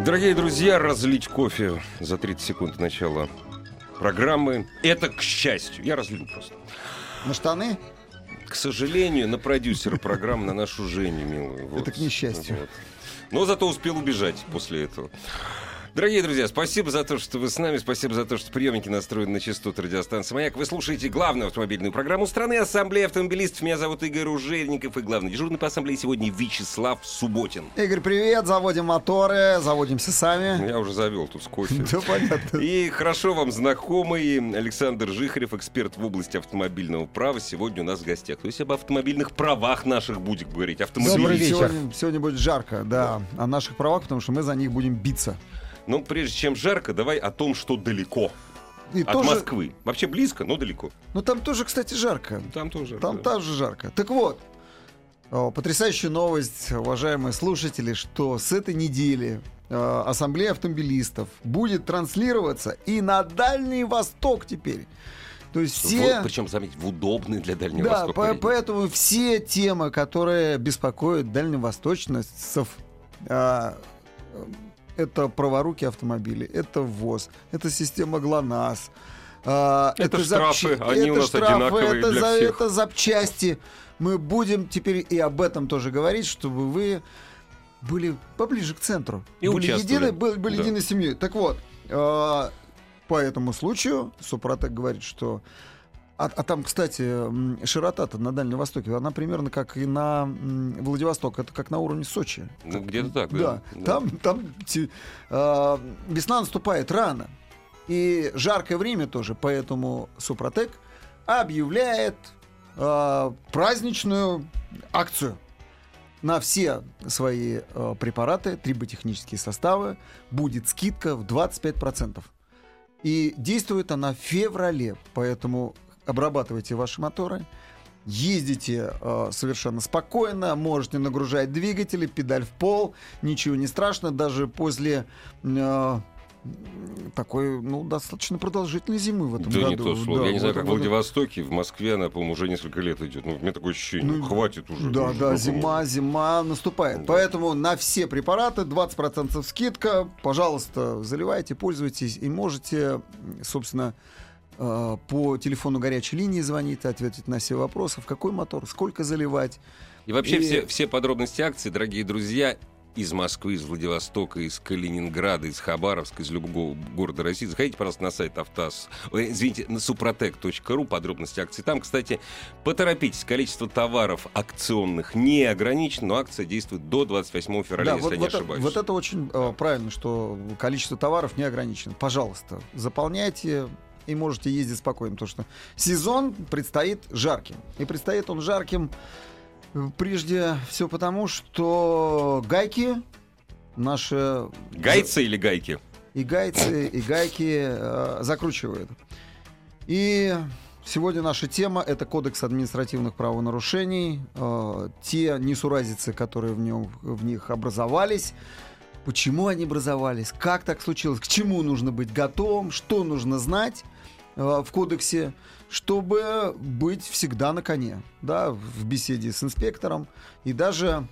Дорогие друзья, разлить кофе за 30 секунд начала программы. Это к счастью. Я разлил просто. На штаны? К сожалению, на продюсера программы, на нашу Женю, милую. Вот. Это к несчастью. Вот. Но зато успел убежать после этого. Дорогие друзья, спасибо за то, что вы с нами. Спасибо за то, что приемники настроены на частоту радиостанции «Маяк». Вы слушаете главную автомобильную программу страны Ассамблея автомобилистов. Меня зовут Игорь Ужельников. И главный дежурный по ассамблее сегодня Вячеслав Субботин. Игорь, привет. Заводим моторы, заводимся сами. Я уже завел тут с кофе. Да, понятно. И хорошо вам знакомый Александр Жихарев, эксперт в области автомобильного права, сегодня у нас в гостях. То есть об автомобильных правах наших будем говорить. Добрый Автомобилистов. вечер. Сегодня, сегодня будет жарко, да, о наших правах, потому что мы за них будем биться. Но прежде чем жарко, давай о том, что далеко. И От тоже, Москвы. Вообще близко, но далеко. ну там тоже, кстати, жарко. Там тоже. Там да. тоже жарко. Так вот, потрясающая новость, уважаемые слушатели, что с этой недели э, Ассамблея автомобилистов будет транслироваться и на Дальний Восток теперь. То есть все... Вот, причем, заметь, в удобный для Дальнего Да, Востока. по- регион. поэтому все темы, которые беспокоят дальневосточностцев, а, э, это праворуки автомобилей, это ВОЗ, это система ГЛОНАСС, а, Это запча- штрафы, они у это нас штрафы, одинаковые это, для за- всех. это запчасти. Мы будем теперь и об этом тоже говорить, чтобы вы были поближе к центру. И были едины, были, были Да. единой семьей. Так вот, э, по этому случаю Супротек говорит, что а, а там, кстати, широта-то на Дальнем Востоке, она примерно как и на Владивосток, это как на уровне Сочи. Ну, где-то так, Да, да. Да. там, там те- э, весна наступает рано. И жаркое время тоже, поэтому Супротек объявляет э, праздничную акцию. На все свои э, препараты, триботехнические составы, будет скидка в 25%. И действует она в феврале, поэтому обрабатывайте ваши моторы, ездите э, совершенно спокойно, можете нагружать двигатели, педаль в пол, ничего не страшно, даже после э, такой, ну, достаточно продолжительной зимы в этом Да году. не то слово. Да, Я не знаю, как в. Владивостоке, в Москве она, по-моему, уже несколько лет идет. Ну, у меня такое ощущение, Ну, хватит уже. Да, уже, да, ну, зима, зима наступает. Да. Поэтому на все препараты 20% скидка. Пожалуйста, заливайте, пользуйтесь. И можете, собственно, по телефону горячей линии звонить, ответить на все вопросы. В какой мотор, сколько заливать. И вообще И- все, все подробности акции, дорогие друзья, из Москвы, из Владивостока, из Калининграда, из Хабаровска, из любого города России. Заходите, пожалуйста, на сайт Автаз, ой, извините, на супротек.ру, подробности акции там. Кстати, поторопитесь, количество товаров акционных не ограничено, но акция действует до 28 февраля, Да, если вот, я не вот ошибаюсь. вот это очень э, правильно, что количество товаров не ограничено. Пожалуйста, заполняйте и можете ездить спокойно, потому что сезон предстоит жарким. И предстоит он жарким э, прежде всего потому, что гайки наши... Гайцы или гайки? И гайцы, и гайки э, закручивают. И сегодня наша тема — это Кодекс административных правонарушений. Э, те несуразицы, которые в, нем, в них образовались. Почему они образовались? Как так случилось? К чему нужно быть готовым? Что нужно знать в кодексе, чтобы быть всегда на коне, да, в беседе с инспектором и даже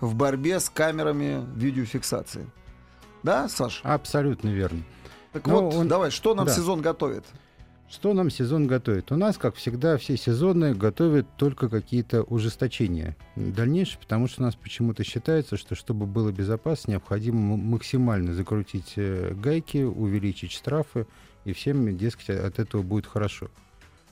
в борьбе с камерами видеофиксации. Да, Саш? Абсолютно верно. Так Ну, вот, он- давай, что нам да. сезон готовит? Что нам сезон готовит? У нас, как всегда, все сезоны готовят только какие-то ужесточения дальнейшие, потому что у нас почему-то считается, что чтобы было безопасно, необходимо максимально закрутить э, гайки, увеличить штрафы, и всем, дескать, от этого будет хорошо.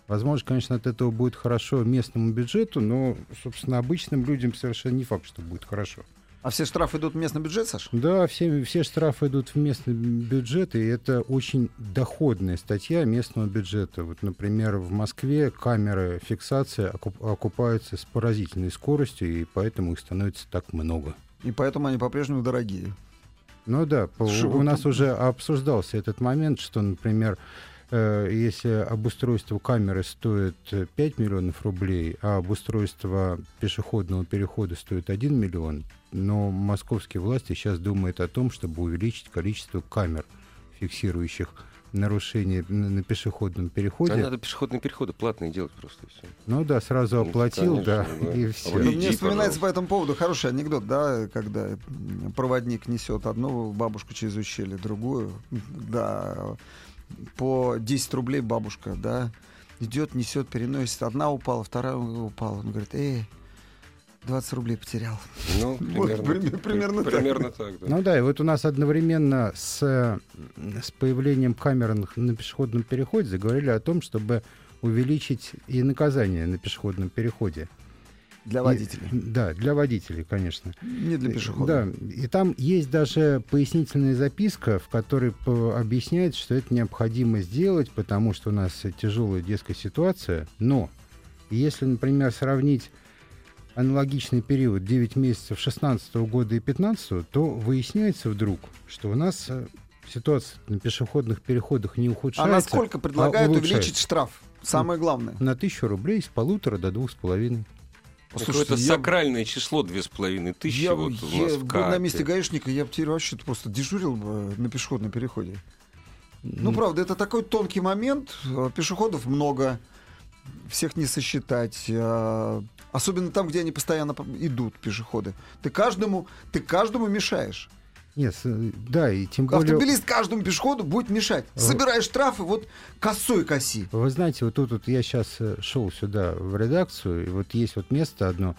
Возможно, конечно, от этого будет хорошо местному бюджету, но, собственно, обычным людям совершенно не факт, что будет хорошо. А все штрафы идут в местный бюджет, Саш? Да, все, все штрафы идут в местный бюджет, и это очень доходная статья местного бюджета. Вот, например, в Москве камеры фиксации окуп- окупаются с поразительной скоростью, и поэтому их становится так много. И поэтому они по-прежнему дорогие. Ну да, по- Что у нас уже обсуждался этот момент, что, например, э, если обустройство камеры стоит э, 5 миллионов рублей, а обустройство пешеходного перехода стоит 1 миллион, но московские власти сейчас думают о том, чтобы увеличить количество камер, фиксирующих нарушения на пешеходном А переходе. надо пешеходные переходы платные делать просто и все. Ну да, сразу Ну, оплатил, да, конечно, да. и А все. вы- Ну, Иди, Мне вспоминается пожалуйста. по этому поводу хороший анекдот, да, когда проводник несет одну бабушку через ущелье, другую, да, по 10 рублей бабушка, да, идет, несет, переносит. Одна упала, вторая упала. Он говорит, эй, 20 рублей потерял. Ну, Вот, примерно, пример- примерно так. примерно так. да. Ну да, и вот у нас одновременно с, с появлением камер на- пешеходном переходе заговорили о том, чтобы увеличить и наказание на пешеходном переходе. Для И- водителей. да, для водителей, конечно. Не для И- пешеходов. Да, и там есть даже пояснительная записка, в которой по- объясняется, что это необходимо сделать, потому что у нас тяжелая детская ситуация. Но если, например, сравнить аналогичный период 9 месяцев 16 года и 15 то выясняется вдруг, что у нас э, ситуация на пешеходных переходах не А ухудшается. насколько предлагают улучшается. увеличить штраф? Самое главное. На тысячу рублей с полутора до двух с половиной. Какое-то я- сакральное число две с половиной тысячи Я, вот я в был на месте гаишника, я бы теперь вообще просто дежурил бы на пешеходном переходе. Ну, правда, это такой тонкий момент. Э, Пешеходов много, всех не сосчитать. Э, Особенно там, где они постоянно по- идут, пешеходы. Ты каждому, ты каждому мешаешь. Нет, да, и тем более... Автомобилист каждому пешеходу будет мешать. Э. Собираешь штрафы, вот косой коси. Вы знаете, вот тут вот я сейчас шел сюда в редакцию, и вот есть вот место одно,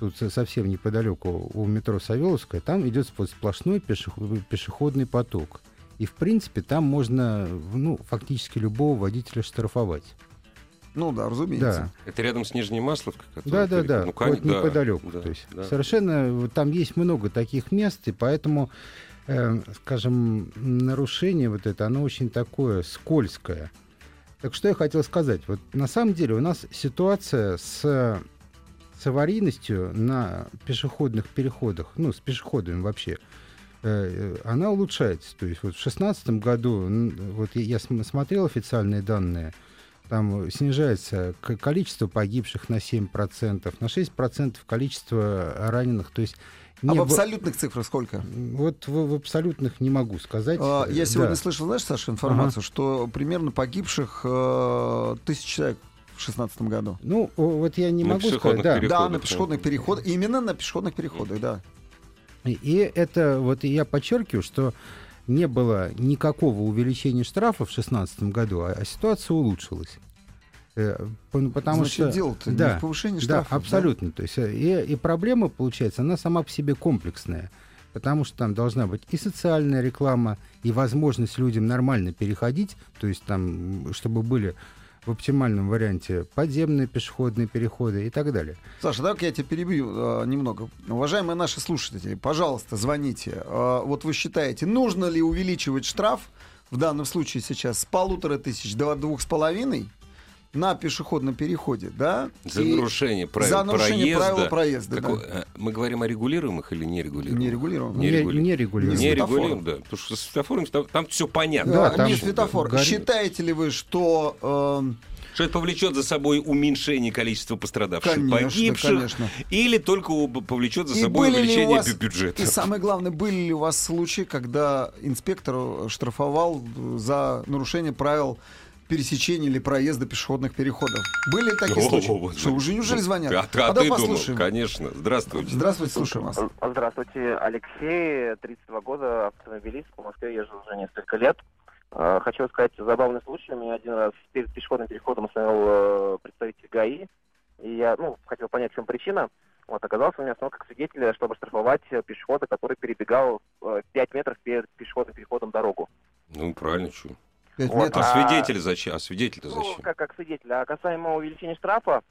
тут со- совсем неподалеку у метро Савеловская, там идет сплошной пешеход- пешеходный поток. И, в принципе, там можно, ну, фактически любого водителя штрафовать. Ну да, разумеется. Да. Это рядом с Нижней Масловкой? Да, да, да, Ну, вот да, неподалеку. да, То есть да. совершенно там есть много таких мест, и поэтому, э, скажем, нарушение вот это, оно очень такое скользкое. Так что я хотел сказать, вот на самом деле у нас ситуация с, с аварийностью на пешеходных переходах, ну, с пешеходами вообще, э, э, она улучшается. То есть вот в 2016 году, вот я- я см- смотрел официальные данные, там снижается количество погибших на 7%, на 6% количество раненых. То есть А не в бо- абсолютных цифрах сколько? Вот в, в абсолютных не могу сказать. А, Я сегодня да. слышал, знаешь, Саша, информацию, что примерно погибших э, тысяч человек в 2016 году. Ну, вот я не На могу сказать. Да. Да, на пешеходных переходах. Именно на пешеходных переходах, да. И- И это, вот я подчеркиваю, что не было никакого увеличения штрафа в 2016 году, а, а ситуация улучшилась. Э, п- Потому Значит, что... дело-то не да, в повышении Да, штрафов. да? абсолютно. То есть, э, и, и проблема, получается, она сама по себе комплексная. Потому что там должна быть и социальная реклама, и возможность людям нормально переходить, то есть там, чтобы были в оптимальном варианте подземные пешеходные переходы и так далее. Саша, давай я тебя перебью э, немного. Уважаемые наши слушатели, пожалуйста, звоните. Э, вот вы считаете, нужно ли увеличивать штраф, в данном случае сейчас, с полутора тысяч до двух с половиной на пешеходном переходе, да? За И нарушение правил за нарушение проезда. правил проезда, Какой- да. э, Мы говорим о регулируемых или нерегулируемых? Нерегулируемых. Не Не, регулируем. не регулируем. Не Не светофором. регулируем, да. Потому что с светофором там, там все понятно. Да, Э, там не светофор. гори- Считаете ли вы, что... эм, Что это повлечет за собой уменьшение количества пострадавших, Конечно, погибших, конечно. или только повлечет за И собой увеличение вас- бю- бюджета? И самое главное, были ли у вас случаи, когда инспектор штрафовал за нарушение правил пересечения или проезда пешеходных переходов? Были такие О, случаи? вот. Что, уже неужели звонят? А, ты- а ты думал, послушаем. конечно. Здравствуйте. Здравствуйте, слушаем вас. Здравствуйте, Алексей, 32 года, автомобилист, по Москве езжу уже несколько лет. Э, Хочу сказать забавный случай. Меня один раз перед пешеходным переходом остановил э, представитель ГАИ. И я, ну, хотел понять, в чем причина. Вот, оказался у меня остановка как свидетеля, чтобы штрафовать э, пешехода, который перебегал э, 5 метров перед пешеходным переходом дорогу. Ну, правильно, что. Пять Вот. А свидетель зачем? А свидетель-то Ну, зачем? как, как свидетель. А касаемо увеличения штрафа,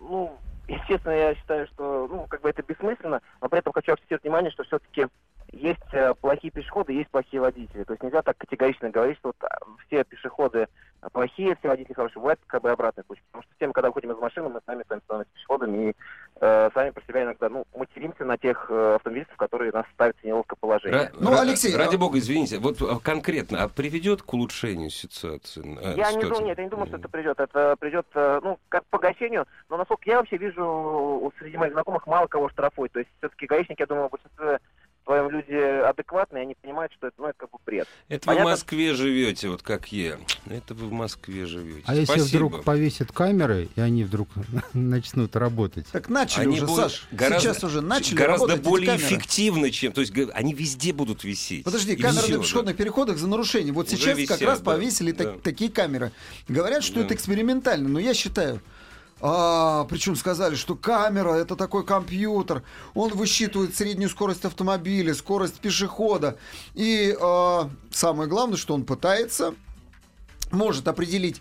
ну, естественно, я считаю, что, ну, как бы это бессмысленно, но при этом хочу акцентировать внимание, что все-таки есть э, плохие пешеходы, есть плохие водители. То есть нельзя так категорично говорить, что вот, а, все пешеходы плохие, все водители хорошие. Бывает как бы обратный случай. Потому что все мы, когда выходим из машины, мы сами сами становимся пешеходами и э, сами про себя иногда, ну, материмся на тех э, автомобилистов, которые нас ставят в неловкое положение. Ра- Ну, ра- Алексей, ради а- бога, извините, вот а, конкретно, а приведет к улучшению ситуации? э, Я не ситуации? думаю, нет, я не думаю, что это придет. Это придет, э, ну, как к погашению, но насколько я вообще вижу, у- среди моих знакомых мало кого штрафуют. То есть все-таки гаишники, я думаю, в своем люди адекватные, они понимают, что это, ну, это как бы бред. Это Понятно. вы в Москве живете, вот как я. Это вы в Москве живете. А если Спасибо. вдруг повесят камеры, и они вдруг начнут работать? Так начали Они уже, будут Саш. гораздо- Сейчас уже начали гораздо работать более камеры. эффективно, чем... То есть они везде будут висеть. Подожди, И камеры всё, на да. пешеходных переходах за нарушение. Вот Уже сейчас как висят, раз да, повесили так- да. такие камеры. Говорят, что Да. это экспериментально, но я считаю. А, причем сказали, что камера это такой компьютер, он высчитывает среднюю скорость автомобиля, скорость пешехода. И а, самое главное, что он пытается, может определить,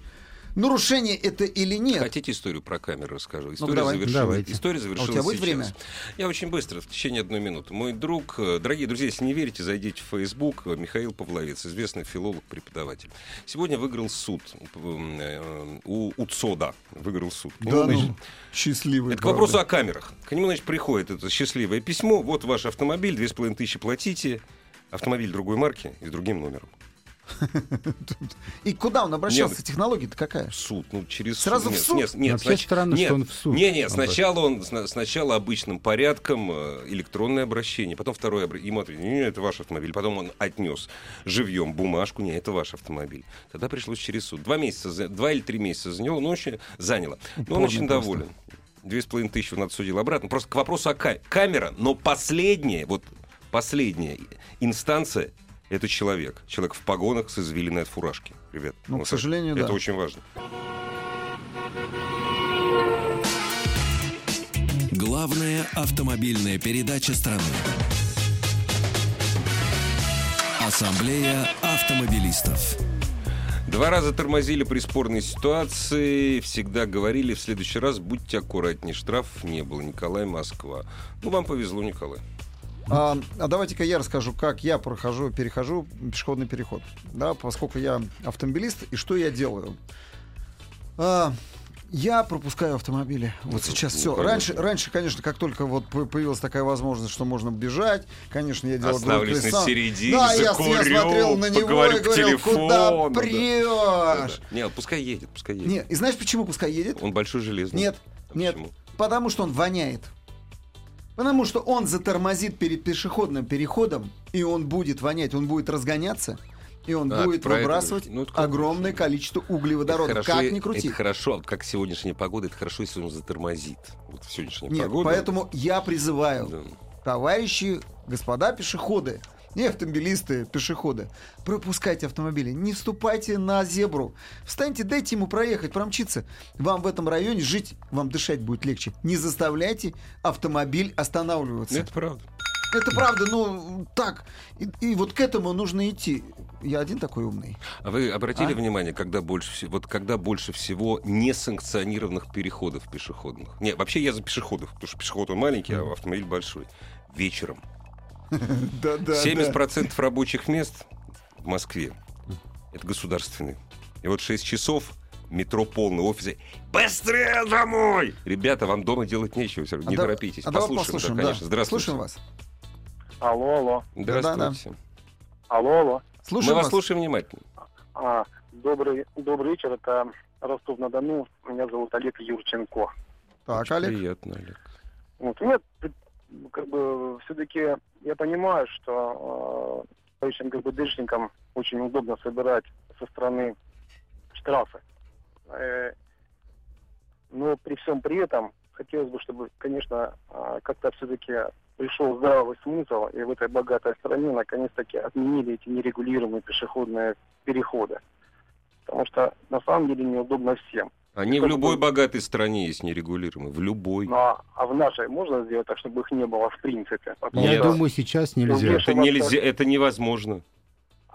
нарушение это или нет. Хотите историю про камеру расскажу? История давай. завершилась. Давайте. История А у завершилась тебя будет сейчас. время? Я очень быстро, в течение одной минуты. Мой друг, э, дорогие друзья, если не верите, зайдите в Facebook. э, Михаил Павловец, известный филолог, преподаватель. Сегодня выиграл суд э, у УЦОДа. Выиграл суд. К Да, значит, ну, счастливый. Это к правда. вопросу о камерах. К нему, значит, приходит это счастливое письмо. Вот ваш автомобиль, две с половиной тысячи платите. Автомобиль другой марки и с другим номером. И куда он обращался? Нет. Технология-то какая? В суд, ну через Сразу в нет, суд? Нет, нет, Вообще знач- странно, нет, что он в суд Не, не, обратился. сначала он сна- сначала обычным порядком э, электронное обращение, потом второе обра- ему ответили, не, не, это ваш автомобиль, потом он отнес живьем бумажку, не, это ваш автомобиль. Тогда пришлось через суд. Два месяца, два или три месяца заняло, но очень заняло. Но он очень просто. доволен. Две с половиной тысячи он отсудил обратно. Просто к вопросу о ка- камера, но последняя, вот последняя инстанция это человек. Человек в погонах с извилиной от фуражки. Ребят, Ну, к сожалению, это да. очень важно. Главная автомобильная передача страны. Ассамблея автомобилистов. Два раза тормозили при спорной ситуации, всегда говорили, в следующий раз будьте аккуратнее, штрафов не было. Николай, Москва. Ну, вам повезло, Николай. А, а давайте-ка я расскажу, как я прохожу, перехожу пешеходный переход. Да, поскольку я автомобилист, и что я делаю? А, я пропускаю автомобили. Вот Ну, сейчас ну, все. конечно. Раньше, раньше, конечно, как только вот по- появилась такая возможность, что можно бежать, конечно, я делал на сам. середине, Да, я, я закурю, смотрел на него и говорил, куда телефону, да. прешь? Нет, пускай едет, пускай едет. Нет, и знаешь, почему пускай едет? Он большой железный. Нет, А нет, почему? потому что он воняет. Потому что он затормозит перед пешеходным переходом, и он будет вонять, он будет разгоняться, и он А, будет это выбрасывать говоришь. Ну, это огромное количество углеводорода. Это хорошо, как ни крути. Это хорошо, как сегодняшняя погода, это хорошо, если он затормозит. Вот сегодняшняя Нет, погода. поэтому я призываю, Да. товарищи, господа пешеходы, не автомобилисты, пешеходы, пропускайте автомобили, не вступайте на зебру, встаньте, дайте ему проехать, промчиться. Вам в этом районе жить, вам дышать будет легче. Не заставляйте автомобиль останавливаться. Это правда. Это правда, ну так. И, и вот к этому нужно идти. Я один такой умный. А вы обратили А? внимание, когда больше, всего- вот когда больше всего несанкционированных переходов пешеходных? Не, вообще я за пешеходов, потому что пешеход он маленький, а автомобиль большой. Вечером. Да, да. 70% рабочих мест в Москве это государственные. И вот 6 часов метро полный, офисы. Быстрее домой! Ребята, вам дома делать нечего, всё равно, не торопитесь. А послушаем, послушаем, да, да. конечно. Здравствуйте. Слушаем вас. Алло, алло, Здравствуйте. алло, алло. Слушаем Мы вас вас. слушаем внимательно. А, добрый, добрый вечер, это Ростов-на-Дону. Меня зовут Олег Юрченко. Так, Олег. Приятно, Олег. Вот, у меня, как бы, все-таки я понимаю, что э, товарищам ГБДшникам очень удобно собирать со стороны штрафы. Э, но при всем при этом хотелось бы, чтобы, конечно, э, как-то все-таки пришел здравый смысл, и в этой богатой стране наконец-таки отменили эти нерегулируемые пешеходные переходы. Потому что на самом деле неудобно всем. Они в Как любой богатой стране есть нерегулируемые. В любой. Ну, а, а в нашей можно сделать так, чтобы их не было в принципе? Потому Я что- думаю, сейчас Ну, нельзя. Это нельзя, это невозможно.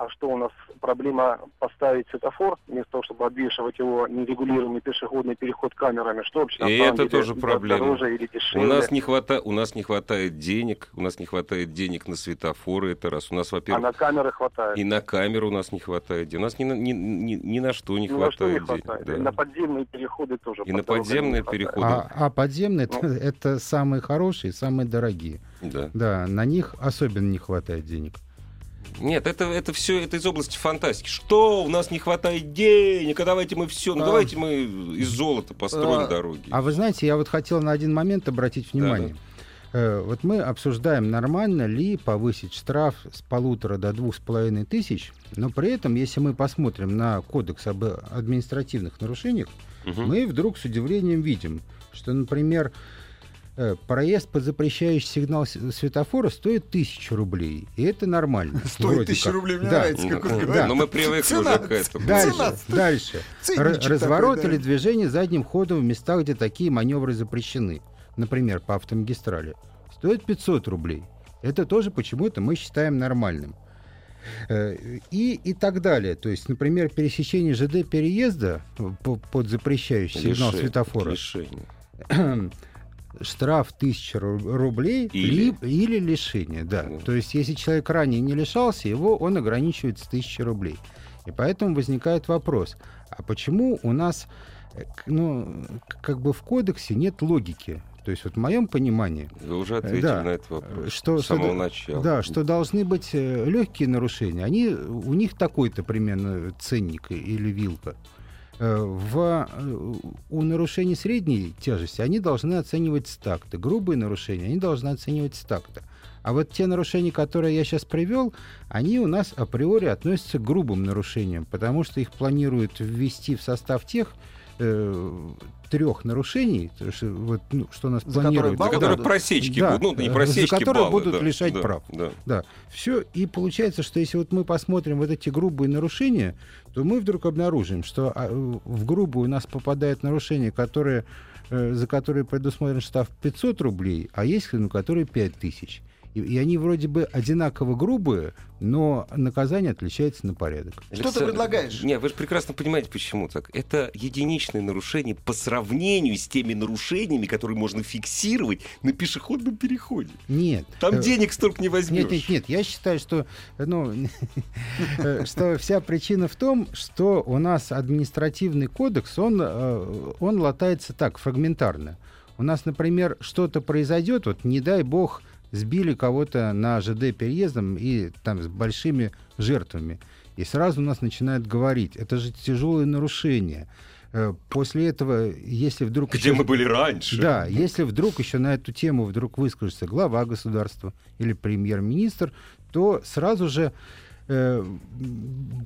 А что у нас проблема поставить светофор, вместо того, чтобы обвешивать его нерегулируемый пешеходный переход камерами, что вообще И это деле тоже проблема. дороже или У дешевле. нас, не хвата... у нас не хватает денег, у нас не хватает денег на светофоры, это раз. У нас, а во-первых, на камеры хватает. и на камеру у нас не хватает денег. У нас ни на, ни, ни, ни на что не Ни на что не хватает денег. хватает. да. И на подземные переходы тоже. И на подземные хватает. переходы. А, а подземные Ну. это, это самые хорошие, самые дорогие. Да. Да, на них особенно не хватает денег. Нет, это, это все это из области фантастики. Что? У нас не хватает денег, а давайте мы все, ну А. давайте мы из золота построим А. дороги. А вы знаете, я вот хотел на один момент обратить внимание. Э, Вот мы обсуждаем, нормально ли повысить штраф с полутора до двух с половиной тысяч, но при этом, если мы посмотрим на кодекс об административных нарушениях, Мгм. мы вдруг с удивлением видим, что, например, э, проезд под запрещающий сигнал светофора стоит тысячу рублей, и это нормально. Стоит тысячу рублей, мне Да. нравится, как он Ну, говорит. Но мы привыкли Цена- уже к этому. Дальше, Цена- дальше. Разворот такой, да. или движение задним ходом в местах, где такие маневры запрещены. Например, по автомагистрали. Стоит 500 рублей. Это тоже почему-то мы считаем нормальным. Э, И, и так далее. То есть, например, пересечение ЖД переезда по- под запрещающий сигнал светофора. лишение. Штраф 1000 ру- рублей Или. или, или лишение. Да. Да. То есть, если человек ранее не лишался, его он ограничивается 1000 рублей. И поэтому возникает вопрос, а почему у нас э, ну, как бы в кодексе нет логики? То есть вот в моем понимании, Вы уже ответили Да. на этот вопрос что, с самого что, начала. да, что должны быть э, легкие нарушения, они, у них такой-то примерно ценник или вилка. Э, В, э, у нарушений средней тяжести они должны оценивать с такта. Грубые нарушения они должны оценивать с такта. А вот те нарушения, которые я сейчас привел, они у нас априори относятся к грубым нарушениям, потому что их планируют ввести в состав тех трех нарушений, то есть, вот, ну, что нас За которые планируют. За баллы которые просечки Да. будут, ну, не За просечки, которые баллы, будут да, лишать да, прав. Да. Да, все. И получается, что если вот мы посмотрим вот эти грубые нарушения, то мы вдруг обнаружим, что а, в грубую у нас попадает нарушение, которое, э, за которое предусмотрен штраф 500 рублей, а есть, ну, которые 5000. И, и они вроде бы одинаково грубые, но наказание отличается на порядок. Что ты Александр, предлагаешь? Не, вы же прекрасно понимаете, почему так. Это единичные нарушения по сравнению с теми нарушениями, которые можно фиксировать на пешеходном переходе. Нет. Там Э, денег столько не возьмешь. Нет, нет, нет, я считаю, что, ну, что вся причина в том, что у нас административный кодекс, он, э, он латается так, фрагментарно. У нас, например, что-то произойдет, вот не дай бог, сбили кого-то на ЖД переездом и там с большими жертвами. И сразу у нас начинают говорить, это же тяжелые нарушения. Э, После этого, если вдруг... Где еще- мы были раньше. да, если вдруг еще на эту тему вдруг выскажется глава государства или премьер-министр, то сразу же э,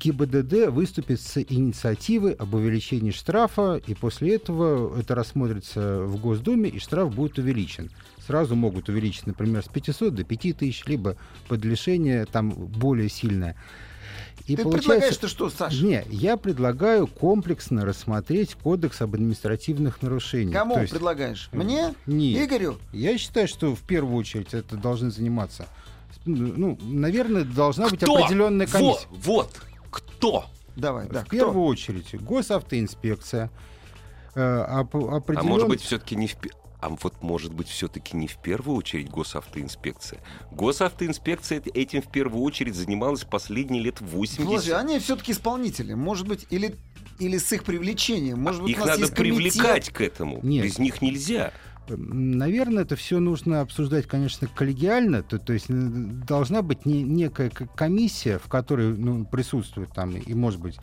ГИБДД выступит с инициативой об увеличении штрафа, и после этого это рассмотрится в Госдуме, и штраф будет увеличен. Сразу могут увеличить, например, с 500 до 5000, либо под лишение там более сильное. И Ты получается- предлагаешь ты что, Саша? Не, я предлагаю комплексно рассмотреть кодекс об административных нарушениях. Кому То есть- предлагаешь? Мне? Нет. Игорю? Я считаю, что в первую очередь это должны заниматься. Ну, наверное, должна быть Кто? определенная комиссия. Вот, вот, кто? Давай, да. в кто? первую очередь госавтоинспекция. э, оп- А определен- может быть, все-таки не в а вот может быть все-таки не в первую очередь госавтоинспекция. Госавтоинспекция эт- этим в первую очередь занималась последние лет 80. Подожди, они все-таки исполнители. Может быть, или, или с их привлечением. Может быть, Их у нас надо привлекать к этому. Нет. Без них нельзя. М, Наверное, это все нужно обсуждать, конечно, коллегиально. То, то есть м, должна быть не, некая комиссия, в которой ну, присутствуют там и, может быть, э,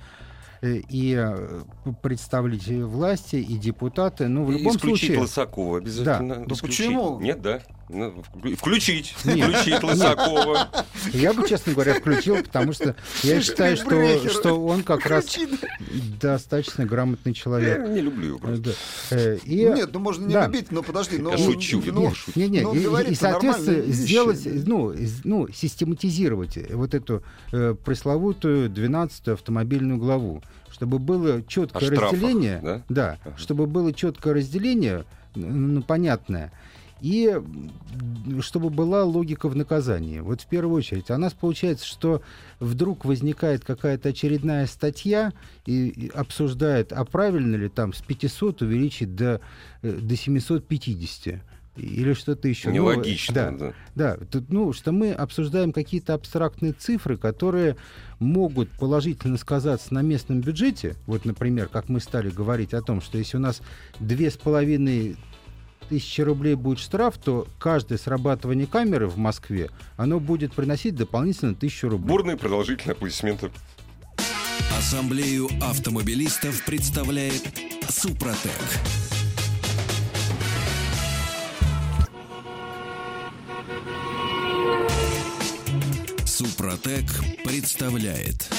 и э, представители власти, и депутаты. Ну, в И любом исключить случае... Лысакова обязательно. Да Исключить. почему? Нет, да. Ну, вклю- Включить. Нет. Включить Лысакова. Я бы, честно говоря, включил, потому что я считаю, что, что он как раз достаточно грамотный Я человек. не люблю его Э, просто. да. Э, И, Нет, ну можно не да. любить, но подожди. Но, Я шучу, ну, я шучу. Не, не, Ну, и- и, и, соответственно, вещи. сделать, ну, ну, систематизировать вот эту э, пресловутую 12-ю автомобильную главу, чтобы было четкое О штрафах, разделение, да? да, Ага. чтобы было четкое разделение, ну, понятное. И чтобы была логика в наказании. Вот в первую очередь. А у нас получается, что вдруг возникает какая-то очередная статья и, и обсуждает, а правильно ли там с 500 увеличить до, э, до 750 или что-то еще. Ну, Нелогично. да, да. да, тут, ну, что мы обсуждаем какие-то абстрактные цифры, которые могут положительно сказаться на местном бюджете. Вот, например, как мы стали говорить о том, что если у нас две с половиной тысячи рублей будет штраф, то каждое срабатывание камеры в Москве, оно будет приносить дополнительно тысячу рублей. Бурные продолжительные аплодисменты. Ассамблею автомобилистов представляет Супротек. Супротек представляет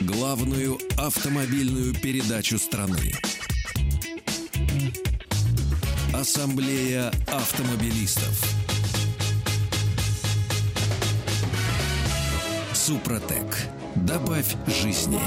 главную автомобильную передачу страны. Ассамблея автомобилистов. Супротек. Добавь жизни.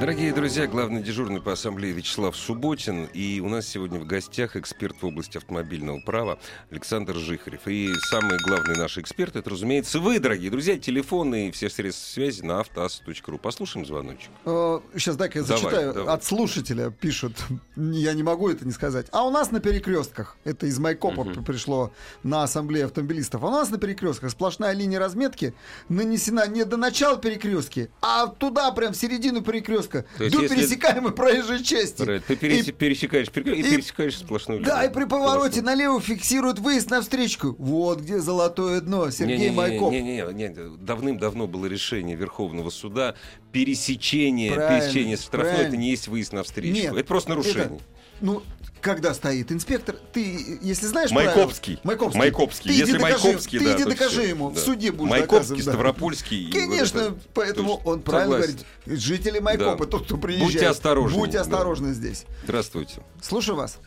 Дорогие друзья, главный дежурный по ассамблее Вячеслав Субботин. И у нас сегодня в гостях эксперт в области автомобильного права Александр Жихарев. И самый главный наш эксперт, это, разумеется, вы, дорогие друзья. Телефоны и все средства связи на автоасс.ру. Послушаем звоночек. Сейчас дай-ка я Давай, зачитаю. давай. От слушателя пишут. Я не могу это не сказать. А у нас на перекрестках, это из Майкопа Мгм. пришло на ассамблею автомобилистов. А у нас на перекрестках сплошная линия разметки нанесена не до начала перекрестки, а туда прям в середину перекрестка. То есть До если- пересекаемой проезжей части. Правильно. Ты перес- И- пересекаешь перекресток и, и- пересекаешь сплошную Да, и линию. при повороте Классно. налево фиксируют выезд на встречку. Вот где золотое дно. Сергей Не-не-не, Майкоп. не-не-не, не, давным-давно было решение Верховного суда пересечение, Правильно, пересечение штрафной, правильно. это не есть выезд на встречу. Нет, это просто нарушение. это- Ну, когда стоит инспектор, ты, если знаешь Майкопский. правила- Майкопский. Майкопский. Ты Если иди докажи, Майкопский, ты да, иди докажи всё, ему, да. в суде будешь Майкопский, да. Ставропольский. и вот Конечно, это- поэтому то он есть, правильно согласен. говорит. Жители Майкопа, Да. тот, кто приезжает. Будьте осторожны, Будьте да. осторожны здесь. Здравствуйте. Слушаю вас.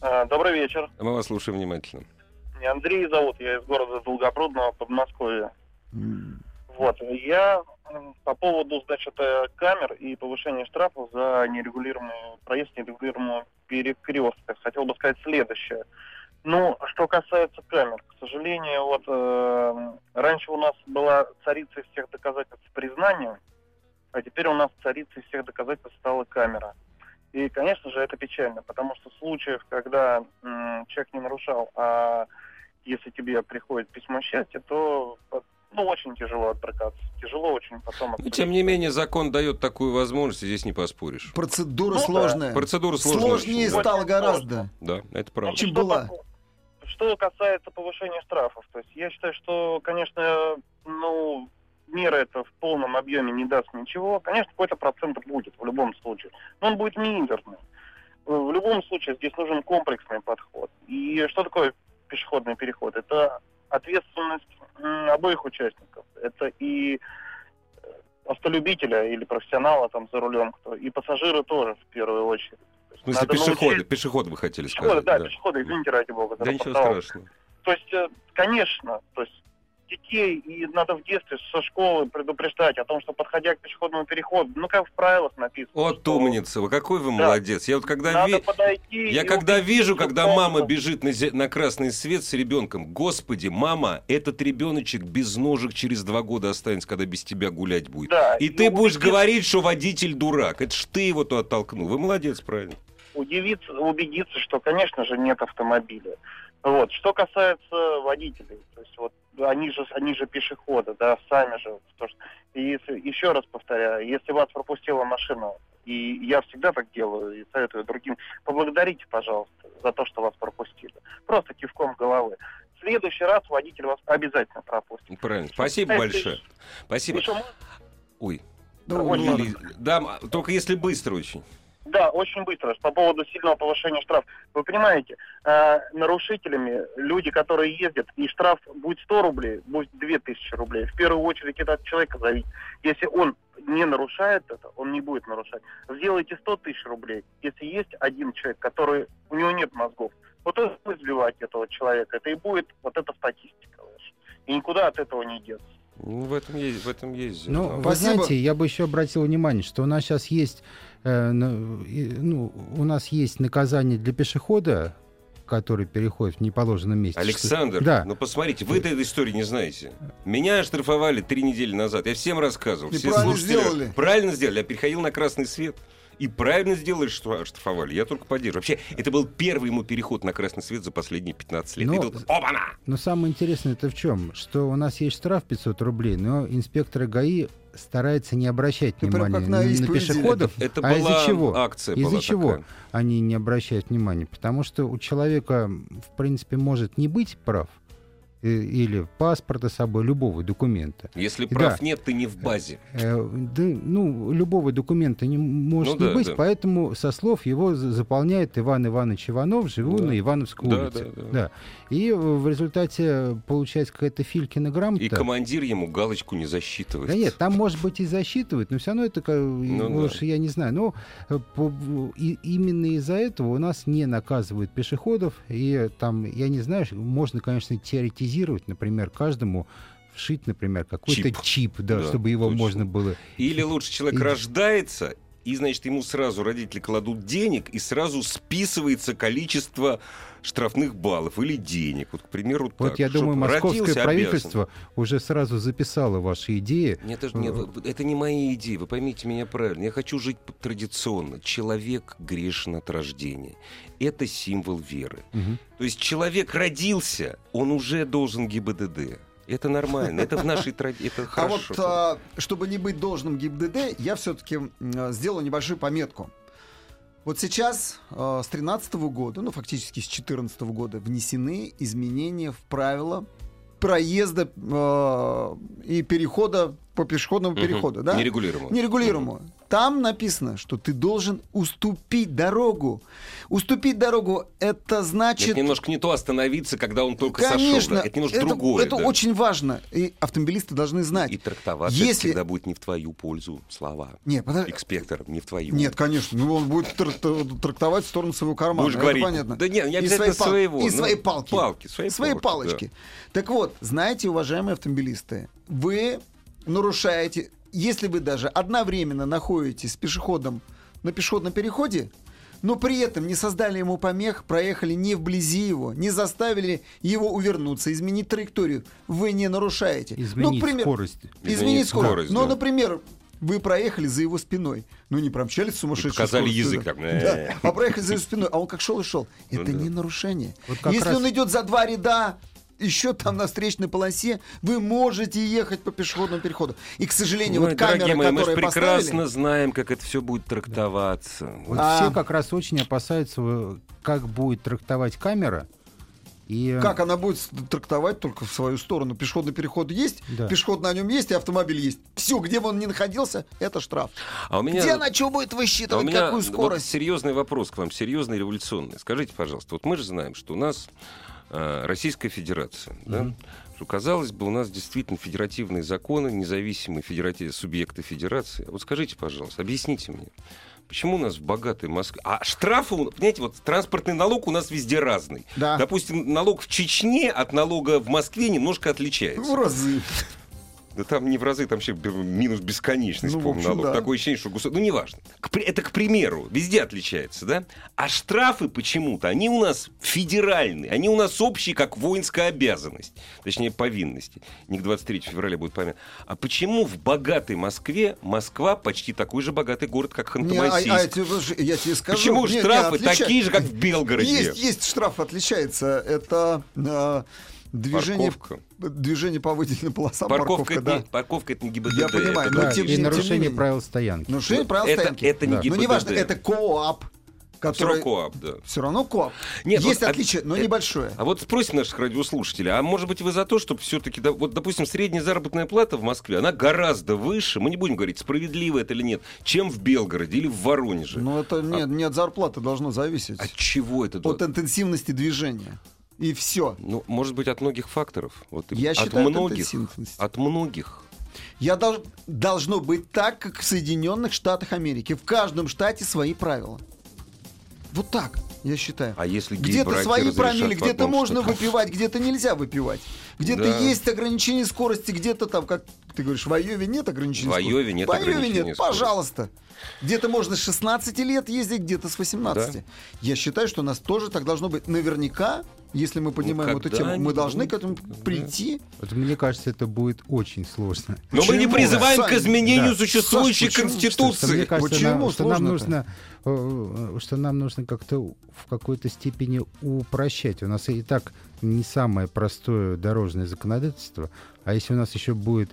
А, Добрый вечер. Мы вас слушаем внимательно. Меня Андрей зовут, я из города Долгопрудного, Подмосковья. М, Вот, я по поводу, значит, э, камер и повышения штрафов за нерегулируемый проезд нерегулируемого перекрестка. Хотел бы сказать следующее. Ну, что касается камер, к сожалению, вот э, раньше у нас была царица всех доказательств признания, а теперь у нас царицей всех доказательств стала камера. И, конечно же, это печально, потому что случаев, когда м, человек не нарушал, а если тебе приходит письмо счастья, то ну, очень тяжело отбрыкаться. Тяжело очень потом Но, Ну, тем не менее, закон дает такую возможность, и здесь не поспоришь. Процедура Ну да. сложная. Процедура сложная. Сложнее очень, да. стало гораздо. Да, это правда. Чем что была. Что касается повышения штрафов, то есть я считаю, что, конечно, ну, мера это в полном объеме не даст ничего. Конечно, какой-то процент будет в любом случае, но он будет мизерный. В любом случае здесь нужен комплексный подход. И что такое пешеходный переход? Это ответственность обоих участников. Это и э, автолюбителя или профессионала там за рулем, кто, и пассажиры тоже в первую очередь. В смысле, надо пешеходы, научить- пешеходы вы хотели Пешеходы, сказать. да, пешеходы, извините, ради бога. Да ничего страшного. То есть, э, конечно, то есть детей и надо в детстве со школы предупреждать о том, что подходя к пешеходному переходу, ну как в правилах написано. Вот что умница, вы какой вы Да. молодец. Я вот когда Надо ви- подойти. Я и когда вижу, когда мама бежит на, зе- на красный свет с ребенком, господи, мама, этот ребеночек без ножек через два года останется, когда без тебя гулять будет. Да, И ты будешь убедиться- говорить, что водитель дурак. Это ж ты его то оттолкнул. Вы молодец, правильно. удивиться, убедиться, что, конечно же, нет автомобиля. Вот. Что касается водителей, то есть вот они же, они же пешеходы, да, сами же. Что- и если, еще раз повторяю, если вас пропустила машина, и я всегда так делаю, и советую другим, поблагодарите, пожалуйста, за то, что вас пропустили. Просто кивком головы. В следующий раз водитель вас обязательно пропустит. Ну, Правильно. Спасибо Это большое. Спасибо. Еще Ой. Ну. Или- Да, только если быстро очень. Да, очень быстро. По поводу сильного повышения штрафа. Вы понимаете, э, нарушителями люди, которые ездят, и штраф будет 100 рублей, будет 2000 рублей. В первую очередь это от человека зависит. Если он не нарушает это, он не будет нарушать. Сделайте 100 тысяч рублей. Если есть один человек, который, у него нет мозгов, вот он будет сбивать этого человека. Это и будет вот эта статистика. И никуда от этого не деться. Ну, в этом есть, в этом есть. Ну, зерно. вы Спасибо. знаете, я бы еще обратил внимание, что у нас сейчас есть, э, ну, у нас есть наказание для пешехода который переходит в неположенном месте. Александр, Да. ну посмотрите, вы этой истории не знаете. Меня оштрафовали три недели назад. Я всем рассказывал. И Все правильно слушатели сделали. Правильно сделали. Я переходил на красный свет. И правильно сделали, что оштрафовали. Я только поддерживаю. Вообще, это был первый ему переход на красный свет за последние 15 лет. Но- И тут опа-на! Но самое интересное это в чем? Что у нас есть штраф 500 рублей, но инспекторы ГАИ стараются не обращать прям внимания на на, пешеходов. Это а была из-за чего? акция Из-за была чего такая. они не обращают внимания? Потому что у человека, в принципе, может не быть прав или паспорта с собой, любого документа. Если Да. прав нет, ты не в базе. Э, да, ну, любого документа не может Ну не да, быть, да. поэтому со слов его за- заполняет Иван Иванович Иванов, живу Да. на Ивановской Да, улице. да, да. И в результате получается какая-то Филькина грамота. И командир ему галочку не засчитывает. Да нет, там, может быть, и засчитывают, но все равно это, как, Ну уж я не знаю. Но э, по- и- именно из-за этого у нас не наказывают пешеходов. И э, там, я не знаю, можно, конечно, теоретизировать, например, каждому вшить, например, какой-то Чип. чип, да, Да, чтобы его точно. можно было... Или лучше человек И- рождается, и, значит, ему сразу родители кладут денег, и сразу списывается количество штрафных баллов или денег. Вот, к примеру, Вот так. я Чтоб думаю, московское правительство уже сразу записало ваши идеи. Нет, это, нет, это не мои идеи, вы поймите меня правильно. Я хочу жить традиционно. Человек грешен от рождения. Это символ веры. Мгм. То есть человек родился, он уже должен ГИБДД. Это нормально, это в нашей традиции, это А вот, хорошо. а, чтобы не быть должным ГИБДД, я все-таки сделал небольшую пометку. Вот сейчас, а, с 2013 года, ну, фактически с 2014 года, внесены изменения в правила проезда а, и перехода по пешеходному Мгм. переходу. Да? Нерегулируемо. Нерегулируемого. Там написано, что ты должен уступить дорогу. Уступить дорогу это значит... Это немножко не то остановиться, когда он только Конечно, сошел. да. Это немножко это, другое. это да. очень важно. И автомобилисты должны знать. И трактоваться Если- всегда будет не в твою пользу слова. Не, подожди. Инспектор, не в твою. Нет, конечно. Ну, он будет тр- тр- трактовать в сторону своего кармана. Будешь это говорить, понятно. да нет, не И обязательно свои пал- своего, И ну, свои палки. палки, свои палки, палочки. Так вот, знаете, уважаемые автомобилисты, вы нарушаете, если вы даже одновременно находитесь с пешеходом на пешеходном переходе, но при этом не создали ему помех, проехали не вблизи его, не заставили его увернуться, изменить траекторию, вы не нарушаете. Изменить ну, к примеру, скорость. Изменить, Изменить скорость. скорость, Но, да. например, вы проехали за его спиной. Ну, не промчались с сумасшедшей показали язык так, Да, э. а проехали за его спиной. А он как шел и шел. Ну Это да. не нарушение. Вот Если раз- он идет за два ряда, еще там на встречной полосе, вы можете ехать по пешеходному переходу. И, к сожалению, Ой, вот камеры, дорогие мои, мы же прекрасно поставили... знаем, как это все будет трактоваться. Вот А. все как раз очень опасаются, э, как будет трактовать камера. И, э, Как она будет трактовать только в свою сторону? Пешеходный переход есть, Да. пешеход на нем есть, и автомобиль есть. Все, где бы он ни находился, это штраф. А у меня... Где она что будет А у высчитывать, меня какую вот скорость? серьезный вопрос к вам, серьезный революционный. Скажите, пожалуйста, вот мы же знаем, что у нас Российская Федерация, да? Что, казалось бы, у нас действительно федеративные законы, независимые федеративные субъекты федерации. Вот скажите, пожалуйста, объясните мне, почему у нас в богатой Москве... А штрафы, понимаете, вот транспортный налог у нас везде разный. Да. Допустим, налог в Чечне от налога в Москве немножко отличается. В разы. Да там не в разы, там вообще минус бесконечность, Ну, общем, налог. да. Такое ощущение, что государство... Ну, неважно. Это, к примеру, везде отличается, да? А штрафы почему-то, они у нас федеральные, они у нас общие, как воинская обязанность. Точнее, повинности. Не к 23 февраля будет память. А почему в богатой Москве Москва почти такой же богатый город, как Не, а- а Ханты-Мансийск? я, я тебе скажу. Почему Не, не, штрафы отлича- такие же, как в Белгороде? Есть, есть штраф, отличается. Это э, движение, Парковка. Движение по выделенным полосам. Парковка, Парковка, это, да. не, парковка это не ГИБДД. Я понимаю, это но да, тем- и тем нарушение менее. правил стоянки. Нарушение правил это, стоянки. это не Да. ГИБДД. Но неважно, это КОАП, который... Срокоап, да. Все равно КОАП. Нет, есть вот, а- отличие, но э, небольшое. А вот спросим наших радиослушателей, а может быть вы за то, чтобы все-таки, вот, допустим, средняя заработная плата в Москве, она гораздо выше, мы не будем говорить, справедливо это или нет, чем в Белгороде или в Воронеже. Но это не, не от зарплаты должно зависеть. От чего это? От интенсивности движения. И все. Ну, может быть, от многих факторов. Вот, Я от считаю, многих. От многих. Я дол- должно быть так, как в Соединенных Штатах Америки. В каждом штате свои правила. Вот так. я считаю. А если Где-то свои промили, где-то можно что- выпивать, где-то нельзя выпивать. Где-то Да. есть ограничение скорости, где-то там, как ты говоришь, в Айове нет ограничения В скорости. Айове нет В Айове ограничения нет, скорости. пожалуйста. Где-то можно с 16 лет ездить, где-то с 18. Я считаю, что у нас тоже так должно быть. Наверняка, если мы поднимаем эту тему, мы должны к этому прийти. Вот мне кажется, это будет очень сложно. Но мы не Почему? призываем Сань, к изменению да. существующей Саш, почему? Что- что конституции. мне кажется, Почему нам, что нам нужно, э, что нам нужно как-то в какой-то степени упрощать. У нас и так не самое простое дорожное законодательство, а если у нас еще будет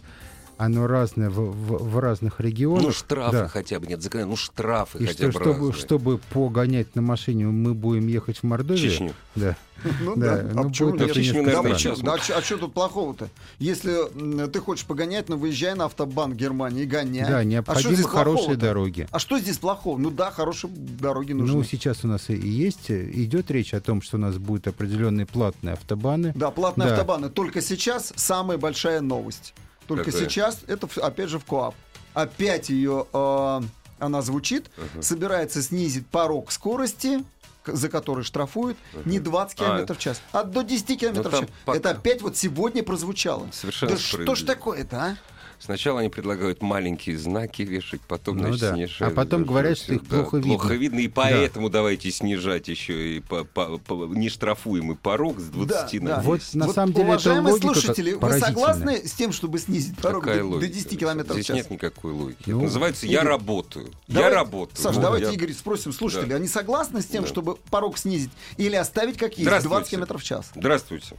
оно разное в, в- в разных регионах. Ну, штрафы да. хотя бы нет. закон- Ну, штрафы И хотя что, бы чтобы, разные. чтобы погонять на машине, мы будем ехать в Мордовию. Чечню. Да. Ну Да, да, ну, а почему будет нет? Чечню, Да, наверное, почему? сейчас. Да, а что тут плохого-то? Если ты хочешь погонять, ну выезжай на автобан Германии, гоняй. Да, а необходимы здесь хорошие дороги. А что здесь плохого? Ну да, хорошие дороги нужны. Ну, сейчас у нас и есть, э, идет речь о том, что у нас будут определенные платные автобаны. Да, платные Да. автобаны. Только сейчас самая большая новость. Только Какая? сейчас это опять же в КОАП. Опять ее э, она звучит, собирается снизить порог скорости, за который штрафуют, не 20 А. км в час, а до 10 км Ну, в час. пока- Это опять вот сегодня прозвучало. Совершенно да что ж такое-то, а? Сначала они предлагают маленькие знаки вешать, потом, Ну значит, да. снижают. А потом Да, говорят, что их да, плохо видно. Плохо видно, и поэтому давайте снижать еще и по, по- по- нештрафуемый порог с 20 Да, на да. 10. Вот на самом деле это уважаемые как слушатели, вы согласны с тем, чтобы снизить порог Какая до, до логика? 10 км в Здесь час? нет никакой логики. Ну, Это называется «я Игорь, работаю». Давай- я работаю. Саш, Вот, давайте, я- Игорь, спросим слушателей, Да. они согласны с тем, Да. чтобы порог снизить или оставить как есть, Здравствуйте. 20 км в час? Здравствуйте.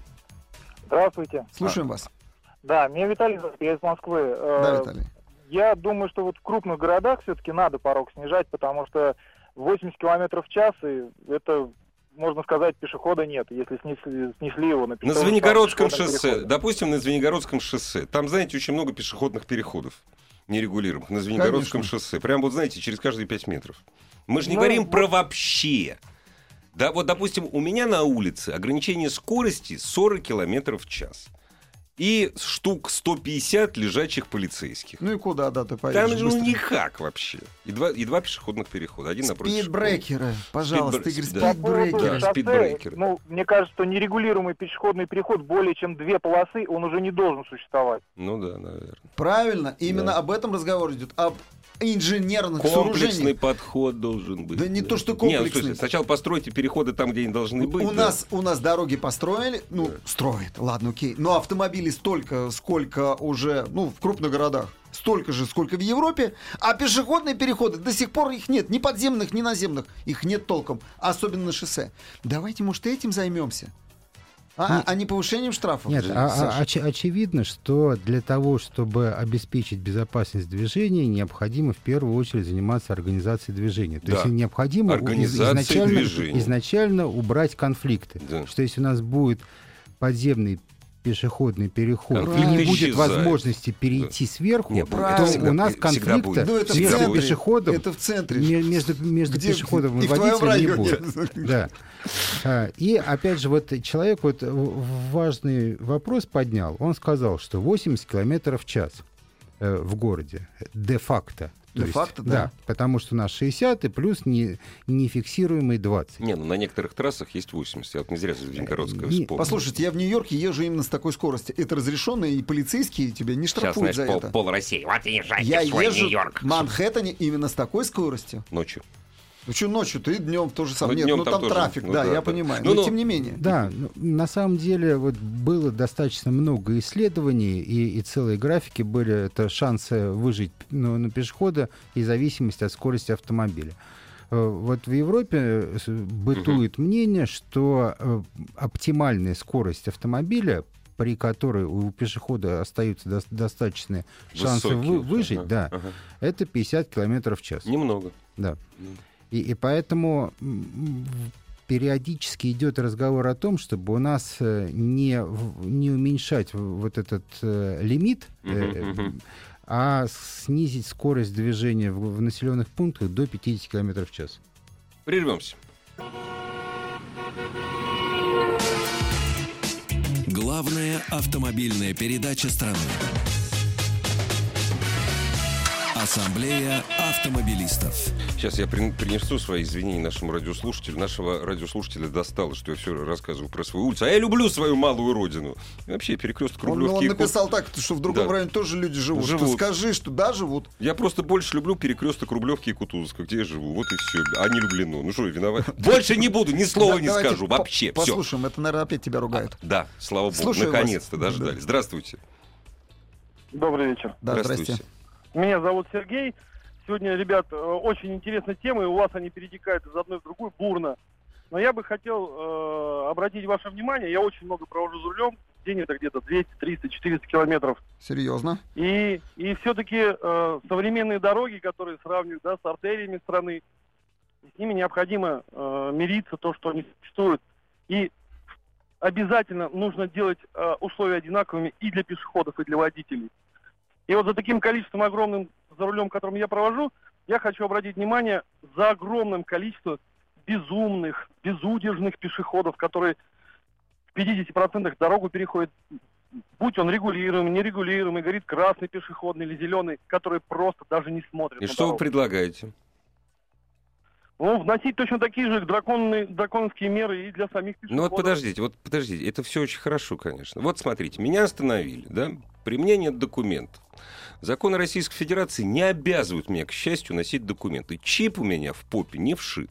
Здравствуйте. Слушаем вас. Да, меня Виталий зовут, я из Москвы. Э, Да, Виталий. Я думаю, что вот в крупных городах все-таки надо порог снижать, потому что 80 километров в час, и это, можно сказать, пешехода нет, если снесли, снесли его на На Звенигородском шоссе, переходе. допустим, на Звенигородском шоссе, там, знаете, очень много пешеходных переходов нерегулируемых на Звенигородском Конечно. шоссе. Прям вот, знаете, через каждые 5 метров. Мы же не Ну, говорим про вообще. Да, вот, допустим, у меня на улице ограничение скорости 40 километров в час. И штук 150 лежачих полицейских. Ну и куда, да, ты Там поедешь же ну никак вообще. И два, и два пешеходных перехода. Один напротив. Спидбрекеры, пожалуйста, Спидбр- Игорь, да. Спидбрекеры. Да, спидбрекеры. Ну, мне кажется, что нерегулируемый пешеходный переход более чем две полосы, он уже не должен существовать. Ну да, наверное. Правильно, именно Да. об этом разговор идет, об инженерных Комплексный сооружениях. подход должен быть. Да не то, что ну, комплексный. слушайте, сначала постройте переходы там, где они должны быть. У да. нас, у нас дороги построили, ну, строят, ладно, окей. Но автомобилей столько, сколько уже, ну, в крупных городах, столько же, сколько в Европе, а пешеходные переходы до сих пор их нет, ни подземных, ни наземных, их нет толком, особенно на шоссе. Давайте, может, этим займемся. А, Нет. а не повышением штрафов? Нет, а- а- Саша? оч- очевидно, что для того, чтобы обеспечить безопасность движения, необходимо в первую очередь заниматься организацией движения. То Да. есть необходимо изначально, движения. изначально убрать конфликты. Да. Что если у нас будет подземный пешеходный переход и не будет возможности перейти сверху, Нет, то всегда- у нас конфликта. Ну, это между центре. пешеходом Это в центре. ме- между, между Где- пешеходом и, водителем не будет. Да. А, И опять же, вот человек вот важный вопрос поднял. Он сказал, что 80 километров в час э, в городе де-факто. То Де-факто, есть, да. Потому что у нас 60 и плюс не, нефиксируемый 20. Не, ну на некоторых трассах есть 80. Я вот не зря Звенигородская Не, вспомнил. Послушайте, я в Нью-Йорке езжу именно с такой скоростью. Это разрешенно, и полицейские тебя не Сейчас, штрафуют знаешь, за пол, это. пол России. Вот езжайте Я в свой езжу Нью-Йорк. в Манхэттене именно с такой скоростью. Ночью. Ну что ночью, ты днем то же самое. Ну, Нет, днем ну там там, тоже. трафик, Ну, да, да, я да. понимаю. Ну, но ну, тем не менее. Да, ну, на самом деле вот было достаточно много исследований и, и целые графики были. Это шансы выжить ну, на пешехода и зависимость от скорости автомобиля. Э, Вот в Европе э, бытует мнение, что э, оптимальная скорость автомобиля при которой у пешехода остаются дос- достаточные шансы Высокие. вы- выжить, Ага, да, ага. это 50 километров в час. Немного. Да. Ну. И, и поэтому периодически идет разговор о том, чтобы у нас э, не, не уменьшать вот этот э, лимит, э, а снизить скорость движения в, в населенных пунктах до 50 км в час. Прервемся. Главная автомобильная передача страны. Ассамблея автомобилистов. Сейчас я прин- принесу свои извинения нашему радиослушателю. Нашего радиослушателя достало, что я все рассказываю про свою улицу. А я люблю свою малую родину. И вообще, перекресток Он, Рублевки. он и написал так, что в другом Да. районе тоже люди живут. Живут. Ты скажи, что да, живут. Я просто больше люблю перекресток Рублевки и Кутузовска, где я живу. Вот и все. А не люблено. Ну что, я виноват? Больше не буду, ни слова не скажу. Вообще, все. Послушаем, это, наверное, опять тебя ругают. Да, слава богу, наконец-то дождались. Да. Здравствуйте. Добрый вечер. Да, здрасте. Меня зовут Сергей. Сегодня, ребят, э, очень интересная тема, и у вас они перетекают из одной в другую бурно. Но я бы хотел э, обратить ваше внимание, я очень много провожу за рулем, в день это где-то 200, 300, 400 километров. Серьезно? И, и все-таки э, современные дороги, которые сравнивают да, с артериями страны, с ними необходимо э, мириться, то, что они существуют. И обязательно нужно делать э, условия одинаковыми и для пешеходов, и для водителей. И вот за таким количеством огромным за рулем, которым я провожу, я хочу обратить внимание за огромным количеством безумных, безудержных пешеходов, которые в 50% дорогу переходят будь он регулируемый, нерегулируемый, горит красный пешеходный или зеленый, которые просто даже не смотрят. И что вы дорогу. предлагаете? Ну, вносить точно такие же драконные, драконовские меры и для самих пешеходов. Ну вот подождите, вот подождите, это все очень хорошо, конечно. Вот смотрите, меня остановили, да? При мне нет документов. Законы Российской Федерации не обязывают меня, к счастью, носить документы. Чип у меня в попе не вшит.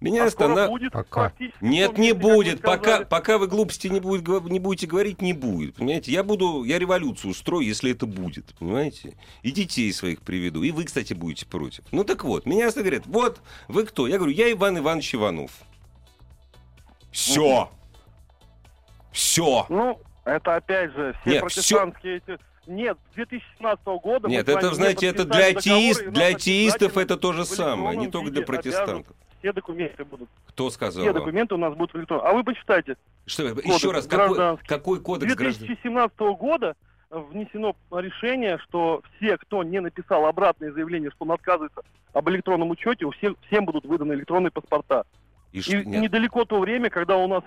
Меня а будет Пока. Нет, не будет. Пока, пока вы глупости не, будет, не будете говорить, не будет. Понимаете? Я буду, я революцию устрою, если это будет. Понимаете? И детей своих приведу. И вы, кстати, будете против. Ну так вот, меня говорят, вот, вы кто? Я говорю, я Иван Иванович Иванов. Все. Все. Ну, это опять же, все Нет, протестантские эти... Нет, с 2017 года... Нет, это, знаете, это для, договоры, атеист, и для атеистов это то же самое, не только для протестантов. Все документы будут. Кто сказал? Все документы у нас будут в электронном. А вы почитайте. Что, еще Кодекс раз, какой, какой кодекс граждан? 2017 года внесено решение, что все, кто не написал обратное заявление, что он отказывается об электронном учете, у всех, всем будут выданы электронные паспорта. И И что- недалеко то время, когда у нас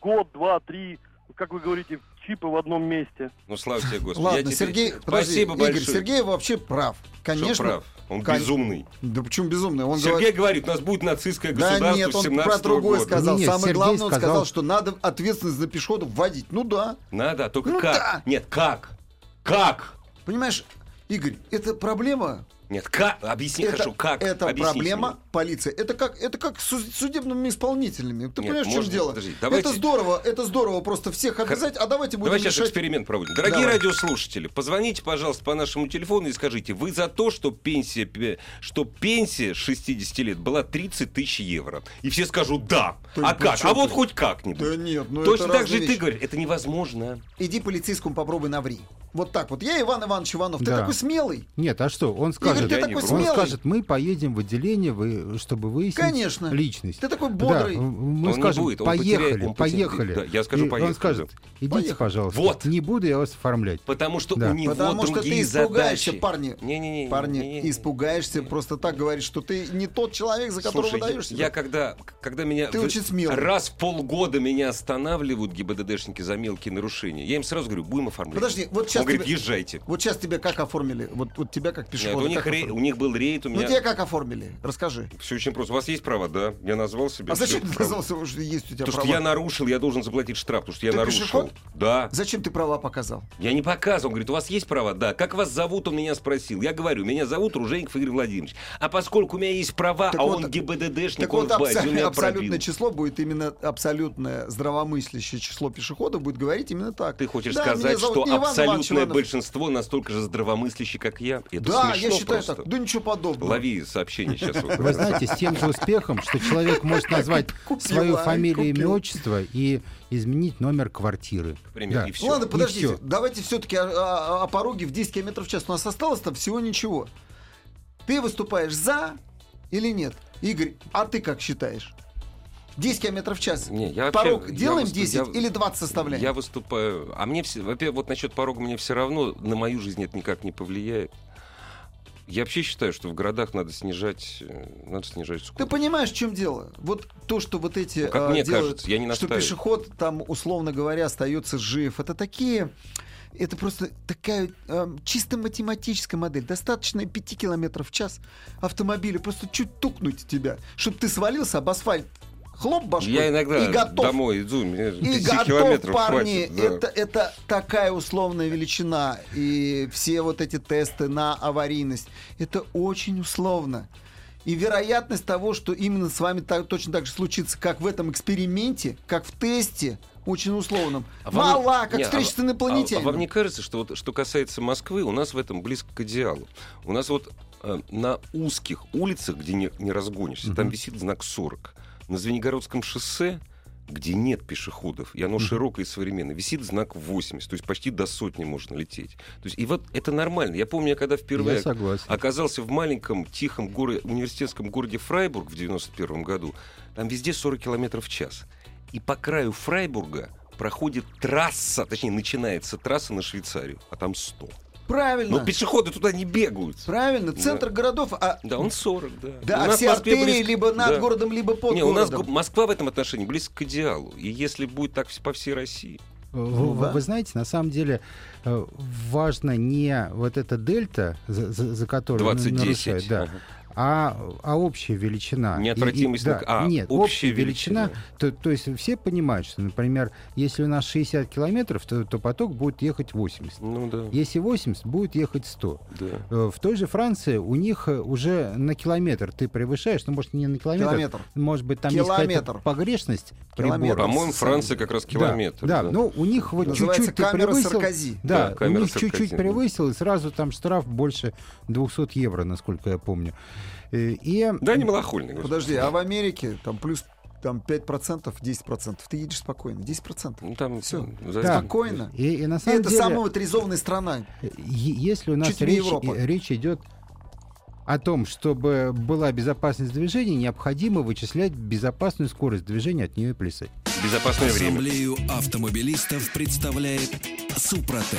год, два, три, как вы говорите, чипы в одном месте. Ну, слава тебе, Господи. Ладно, тебе- Сергей, подожди, Спасибо Игорь, большое. Сергей вообще прав. Что Конечно. прав? Он Кон- безумный. Да почему безумный? Он Сергей говорит... говорит, у нас будет нацистское Да государство нет, с он 17 про другое года. сказал. Нет, Самое Сергей главное, он сказал- сказал, что надо ответственность за пешеходов вводить. Ну да. Надо, а только Ну как? да. Нет, как? Как? Понимаешь, Игорь, это проблема. Нет, как? Объясни, это, хорошо, как? Это Объясните проблема мне. полиции. Это как, это как с су- судебными исполнителями. Ты Нет, понимаешь, в чем дело? подожди, давайте- Это здорово, это здорово просто всех обязать, а давайте будем Давай сейчас решать. эксперимент проводим. Дорогие Давай. радиослушатели, позвоните, пожалуйста, по нашему телефону и скажите, вы за то, что пенсия, пе- что пенсия с 60 лет была 30 тысяч евро? И все скажут «да». Да а как? почему А вот ты? хоть как-нибудь. Да нет, ну Точно это так же и ты вещи. говоришь, это невозможно. Иди полицейскому попробуй наври. Вот так вот. Я Иван Иванович Иванов. Ты Да. такой смелый. Нет, а что? Он скажет, ты Я такой не он смелый. скажет, мы поедем в отделение, вы, чтобы выяснить Конечно. личность. Ты такой Да, бодрый. мы Он не скажем, будет, он поехали, потеряет- он потеряет. поехали. Да, я скажу, И поехали, Он скажет, идите, Поехали. пожалуйста. Вот. Не буду я вас оформлять. Потому что Да. у него Потому что ты другие испугаешься, задачи. парни. Не-не-не. Парни, не-не-не. испугаешься, просто так говоришь, что ты не тот человек, за которого Слушай, даешь я, себя. я когда, когда меня Ты в- очень смелый. раз в полгода меня останавливают ГИБДДшники за мелкие нарушения, я им сразу говорю, будем оформлять. Подожди, вот сейчас Он говорит, тебе- езжайте. Вот сейчас тебя как оформили? Вот, вот тебя как Нет, пешехода у, них оформили? у них был рейд, у Ну меня... тебя как оформили? Расскажи. Все очень просто. У вас есть права, да? Я назвал себя. А зачем ты права. назвался, что есть у тебя Потому что права? я нарушил, я должен заплатить штраф, потому что я Ты нарушил. пешеход? Да. Зачем ты права показал? Я не показывал. Он говорит, у вас есть права? Да. Как вас зовут? Он меня спросил. Я говорю, меня зовут Ружейников Игорь Владимирович. А поскольку у меня есть права, Так а вот- он ГИБДДшник, Так он вот, в базе, абсо- он меня абсолютное пробил. число будет именно абсолютное здравомыслящее число пешеходов будет говорить именно так. Ты хочешь Да, сказать, зовут что Иван абсолютное Иванов. большинство настолько же здравомыслящие, как я? Это Да, я считаю просто. так. Да ничего подобного. Лови сообщение сейчас. Знаете, с тем же успехом, что человек может назвать Купила, свою фамилию, имя, купил. отчество и изменить номер квартиры. Да. и все. Ладно, подождите, всё. давайте все-таки о, о- о пороге в 10 км в час. У нас осталось там всего ничего. Ты выступаешь за или нет? Игорь, а ты как считаешь? 10 км в час. Не, я вообще- Порог я делаем выступ- 10 я- или 20 составляем? Я выступаю. А мне все. Во-первых, вот насчет порога мне все равно. На мою жизнь это никак не повлияет. Я вообще считаю, что в городах надо снижать, э, надо снижать Ты скорость. понимаешь, в чем дело? Вот то, что вот эти Ну, как а, мне делают, кажется, я не что пешеход там, условно говоря, остается жив, это такие Это просто такая э, чисто математическая модель. Достаточно 5 километров в час автомобиля просто чуть тукнуть тебя, чтобы ты свалился об асфальт хлоп башкой Я иногда и готов. домой иду, мне И 10 готов, парни, хватит. да. это, это такая условная величина. И все вот эти тесты на аварийность, это очень условно. И вероятность того, что именно с вами так, точно так же случится, как в этом эксперименте, как в тесте, очень условном. А вам- Мала, как не, встреча а- с инопланетянином. А, а вам не кажется, что вот что касается Москвы, у нас в этом близко к идеалу? У нас вот э, на узких улицах, где не, не разгонишься, там висит знак 40. На Звенигородском шоссе, где нет пешеходов, и оно широкое и современное, висит знак 80, то есть почти до сотни можно лететь. То есть, и вот это нормально. Я помню, я когда впервые Я оказался в маленьком, тихом горе- университетском городе Фрайбург в 91 году, там везде 40 километров в час. И по краю Фрайбурга проходит трасса, точнее, начинается трасса на Швейцарию, а там 100. Правильно. Но пешеходы туда не бегают. Правильно. Центр городов. А, Да, он 40, да. да, У а нас все артерии близко- либо над да. городом, либо под Не, у нас городом. Москва в этом отношении близко к идеалу. И если будет так по всей России. Вы, Ну вы- да. вы знаете, на самом деле э, важно не вот эта дельта, за, за- за которую на- 20-10. нарушают, да, Ага. А, а общая величина. Неотвратимость И- и- на- да, а, нет, общая общая величина. величина. То, то есть все понимают, что, например, если у нас 60 километров, то, то поток будет ехать 80. Ну да. Если 80, будет ехать 100. да. Э, В той же Франции у них э, уже на километр ты превышаешь, ну, может, не на километр, Километр. может быть, там есть Километр. какая-то погрешность Километр. прибора. По-моему. Франция как раз Да, километр. Да, ну у них вот чуть-чуть ты превысил. Саркози. Да, Да, у них чуть-чуть да. превысил, и сразу там штраф больше 200 евро, насколько я помню. Э, И Да, не малохольный. господи. Подожди, а в Америке там плюс там 5%, 10%. Ты едешь спокойно. 10%. Ну, там за- Да. Спокойно. и, и на И самом это деле, самая моторизованная страна. если у нас Чуть речь, э, речь идет о том, чтобы была безопасность движения, необходимо вычислять безопасную скорость движения от нее и плясать. Безопасное время. Ассамблею автомобилистов представляет Супротек.